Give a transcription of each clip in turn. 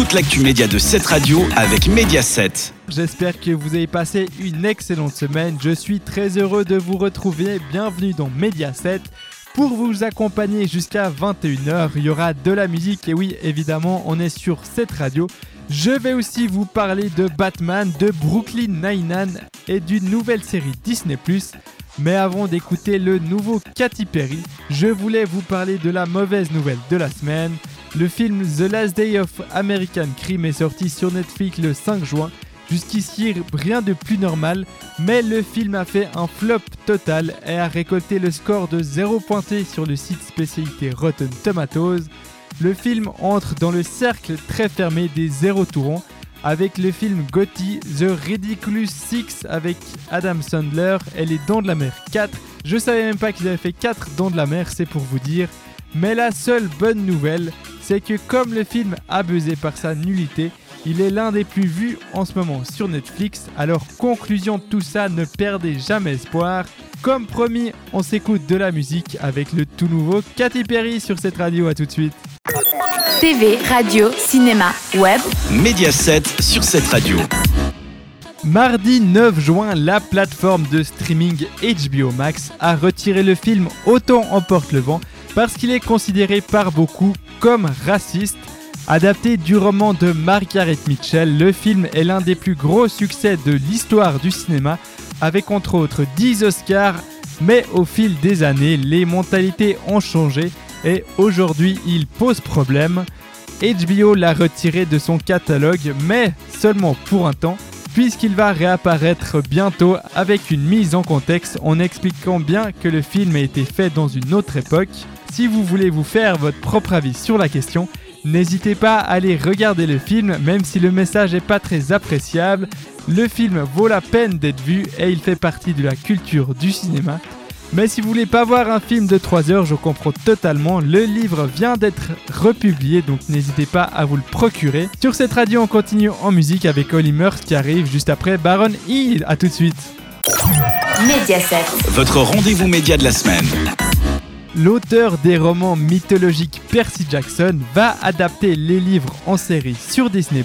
toute l'actu média de cette radio avec Mediaset. J'espère que vous avez passé une excellente semaine. Je suis très heureux de vous retrouver. Bienvenue dans Mediaset. Pour vous accompagner jusqu'à 21h, il y aura de la musique et oui, évidemment, on est sur cette radio. Je vais aussi vous parler de Batman, de Brooklyn Nine-Nine et d'une nouvelle série Disney+. Mais avant d'écouter le nouveau Katy Perry, je voulais vous parler de la mauvaise nouvelle de la semaine. Le film The Last Day of American Crime est sorti sur Netflix le 5 juin. Jusqu'ici, rien de plus normal, mais le film a fait un flop total et a récolté le score de 0 pointé sur le site spécialité Rotten Tomatoes. Le film entre dans le cercle très fermé des zéro tourants avec le film Gotti, The Ridiculous Six avec Adam Sandler et Les Dents de la Mer 4. Je savais même pas qu'ils avaient fait 4 Dents de la Mer, c'est pour vous dire. Mais la seule bonne nouvelle, c'est que comme le film a buzzé par sa nullité, il est l'un des plus vus en ce moment sur Netflix. Alors conclusion de tout ça, ne perdez jamais espoir. Comme promis, on s'écoute de la musique avec le tout nouveau Katy Perry sur cette radio. À tout de suite. TV, radio, cinéma, web. Mediaset sur cette radio. Mardi 9 juin, la plateforme de streaming HBO Max a retiré le film Autant emporte le vent parce qu'il est considéré par beaucoup comme raciste. Adapté du roman de Margaret Mitchell, le film est l'un des plus gros succès de l'histoire du cinéma, avec entre autres 10 Oscars, mais au fil des années, les mentalités ont changé et aujourd'hui il pose problème. HBO l'a retiré de son catalogue, mais seulement pour un temps, puisqu'il va réapparaître bientôt avec une mise en contexte en expliquant bien que le film a été fait dans une autre époque. Si vous voulez vous faire votre propre avis sur la question, n'hésitez pas à aller regarder le film, même si le message n'est pas très appréciable. Le film vaut la peine d'être vu et il fait partie de la culture du cinéma. Mais si vous voulez pas voir un film de 3 heures, je comprends totalement. Le livre vient d'être republié, donc n'hésitez pas à vous le procurer. Sur cette radio, on continue en musique avec Holly Murph qui arrive juste après Baron Hill. A tout de suite. Mediaset. Votre rendez-vous média de la semaine. L'auteur des romans mythologiques Percy Jackson va adapter les livres en série sur Disney+.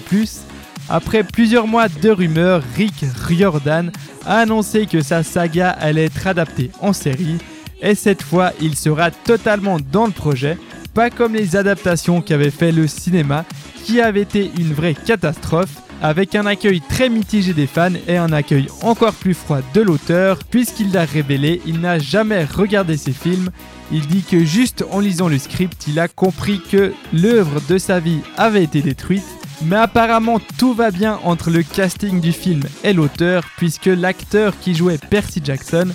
Après plusieurs mois de rumeurs, Rick Riordan a annoncé que sa saga allait être adaptée en série, et cette fois il sera totalement dans le projet, pas comme les adaptations qu'avait fait le cinéma, qui avait été une vraie catastrophe, avec un accueil très mitigé des fans et un accueil encore plus froid de l'auteur, puisqu'il l'a révélé, il n'a jamais regardé ses films, il dit que juste en lisant le script, il a compris que l'œuvre de sa vie avait été détruite mais apparemment tout va bien entre le casting du film et l'auteur puisque l'acteur qui jouait Percy Jackson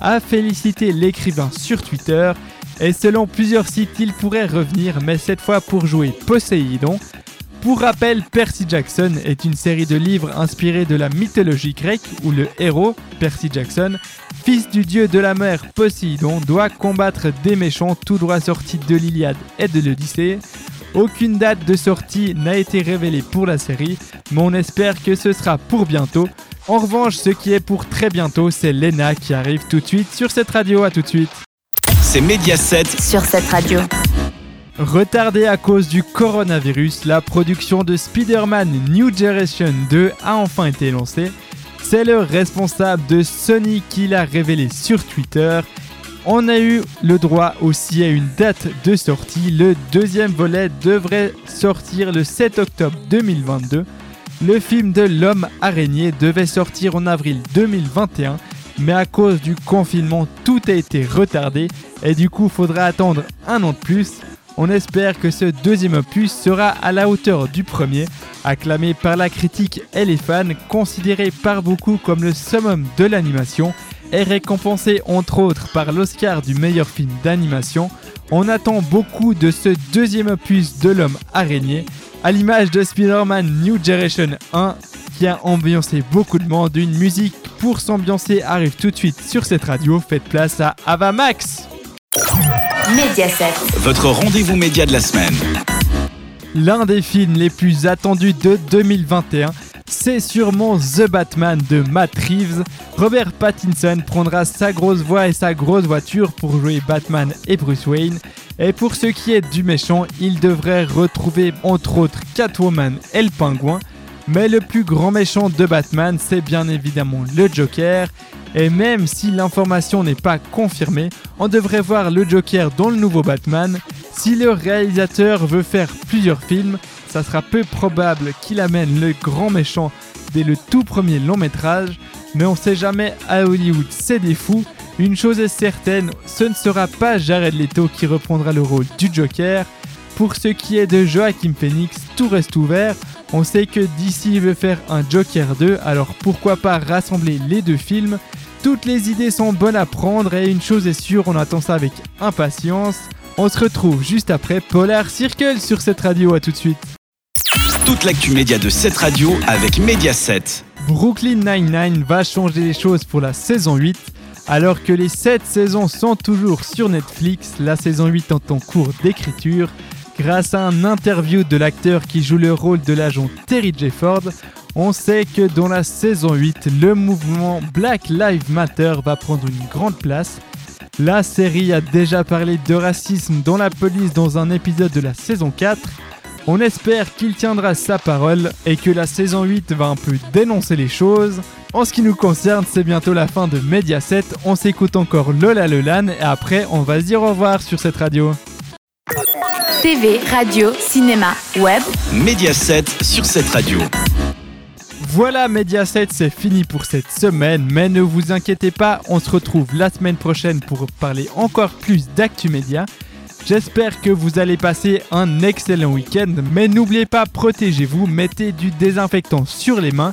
a félicité l'écrivain sur Twitter et selon plusieurs sites il pourrait revenir mais cette fois pour jouer Poséidon. Pour rappel, Percy Jackson est une série de livres inspirés de la mythologie grecque où le héros, Percy Jackson, fils du dieu de la mer Poséidon, doit combattre des méchants tout droit sortis de l'Iliade et de l'Odyssée. Aucune date de sortie n'a été révélée pour la série, mais on espère que ce sera pour bientôt. En revanche, ce qui est pour très bientôt, c'est Lena qui arrive tout de suite sur cette radio. À tout de suite. C'est Mediaset Sur cette radio. Retardée à cause du coronavirus, la production de Spider-Man New Generation 2 a enfin été lancée. C'est le responsable de Sony qui l'a révélé sur Twitter. On a eu le droit aussi à une date de sortie. Le deuxième volet devrait sortir le 7 octobre 2022. Le film de l'homme araignée devait sortir en avril 2021, mais à cause du confinement, tout a été retardé et du coup, faudra attendre un an de plus. On espère que ce deuxième opus sera à la hauteur du premier, acclamé par la critique et les fans, considéré par beaucoup comme le summum de l'animation et récompensé entre autres par l'Oscar du meilleur film d'animation. On attend beaucoup de ce deuxième opus de l'homme araignée, à l'image de Spider-Man New Generation 1 qui a ambiancé beaucoup de monde. Une musique pour s'ambiancer arrive tout de suite sur cette radio. Faites place à Ava Max. Mediaset. Votre rendez-vous média de la semaine. L'un des films les plus attendus de 2021 c'est sûrement The Batman de Matt Reeves. Robert Pattinson prendra sa grosse voix et sa grosse voiture pour jouer Batman et Bruce Wayne. Et pour ce qui est du méchant, il devrait retrouver entre autres Catwoman et le pingouin. Mais le plus grand méchant de Batman, c'est bien évidemment le Joker. Et même si l'information n'est pas confirmée, on devrait voir le Joker dans le nouveau Batman. Si le réalisateur veut faire plusieurs films, ça sera peu probable qu'il amène le grand méchant dès le tout premier long métrage, mais on sait jamais à Hollywood, c'est des fous. Une chose est certaine, ce ne sera pas Jared Leto qui reprendra le rôle du Joker. Pour ce qui est de Joaquin Phoenix, tout reste ouvert. On sait que DC veut faire un Joker 2, alors pourquoi pas rassembler les deux films? Toutes les idées sont bonnes à prendre et une chose est sûre, on attend ça avec impatience. On se retrouve juste après Polar Circle sur cette radio, à tout de suite. Toute l'actu média de cette radio avec Mediaset. Brooklyn Nine-Nine va changer les choses pour la saison 8. Alors que les 7 saisons sont toujours sur Netflix, la saison 8 est en cours d'écriture. Grâce à un interview de l'acteur qui joue le rôle de l'agent Terry J. Ford, on sait que dans la saison 8, le mouvement Black Lives Matter va prendre une grande place. La série a déjà parlé de racisme dans la police dans un épisode de la saison 4. On espère qu'il tiendra sa parole et que la saison 8 va un peu dénoncer les choses. En ce qui nous concerne, c'est bientôt la fin de Mediaset. On s'écoute encore Lola Lolan et après, on va se dire au revoir sur cette radio. TV, radio, cinéma, web. Mediaset sur cette radio. Voilà, Mediaset, c'est fini pour cette semaine, mais ne vous inquiétez pas, on se retrouve la semaine prochaine pour parler encore plus d'actu média. J'espère que vous allez passer un excellent week-end, mais n'oubliez pas, protégez-vous, mettez du désinfectant sur les mains.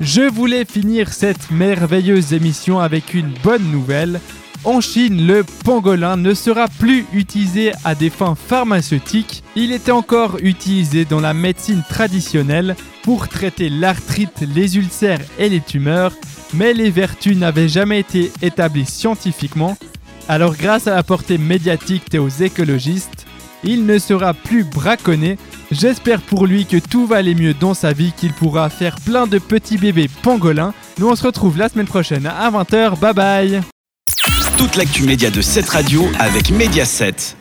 Je voulais finir cette merveilleuse émission avec une bonne nouvelle. En Chine, le pangolin ne sera plus utilisé à des fins pharmaceutiques. Il était encore utilisé dans la médecine traditionnelle pour traiter l'arthrite, les ulcères et les tumeurs, mais les vertus n'avaient jamais été établies scientifiquement. Alors grâce à la portée médiatique et aux écologistes, il ne sera plus braconné. J'espère pour lui que tout va aller mieux dans sa vie, qu'il pourra faire plein de petits bébés pangolins. Nous on se retrouve la semaine prochaine à 20h. Bye bye Toute l'actu média de cette radio avec Mediaset.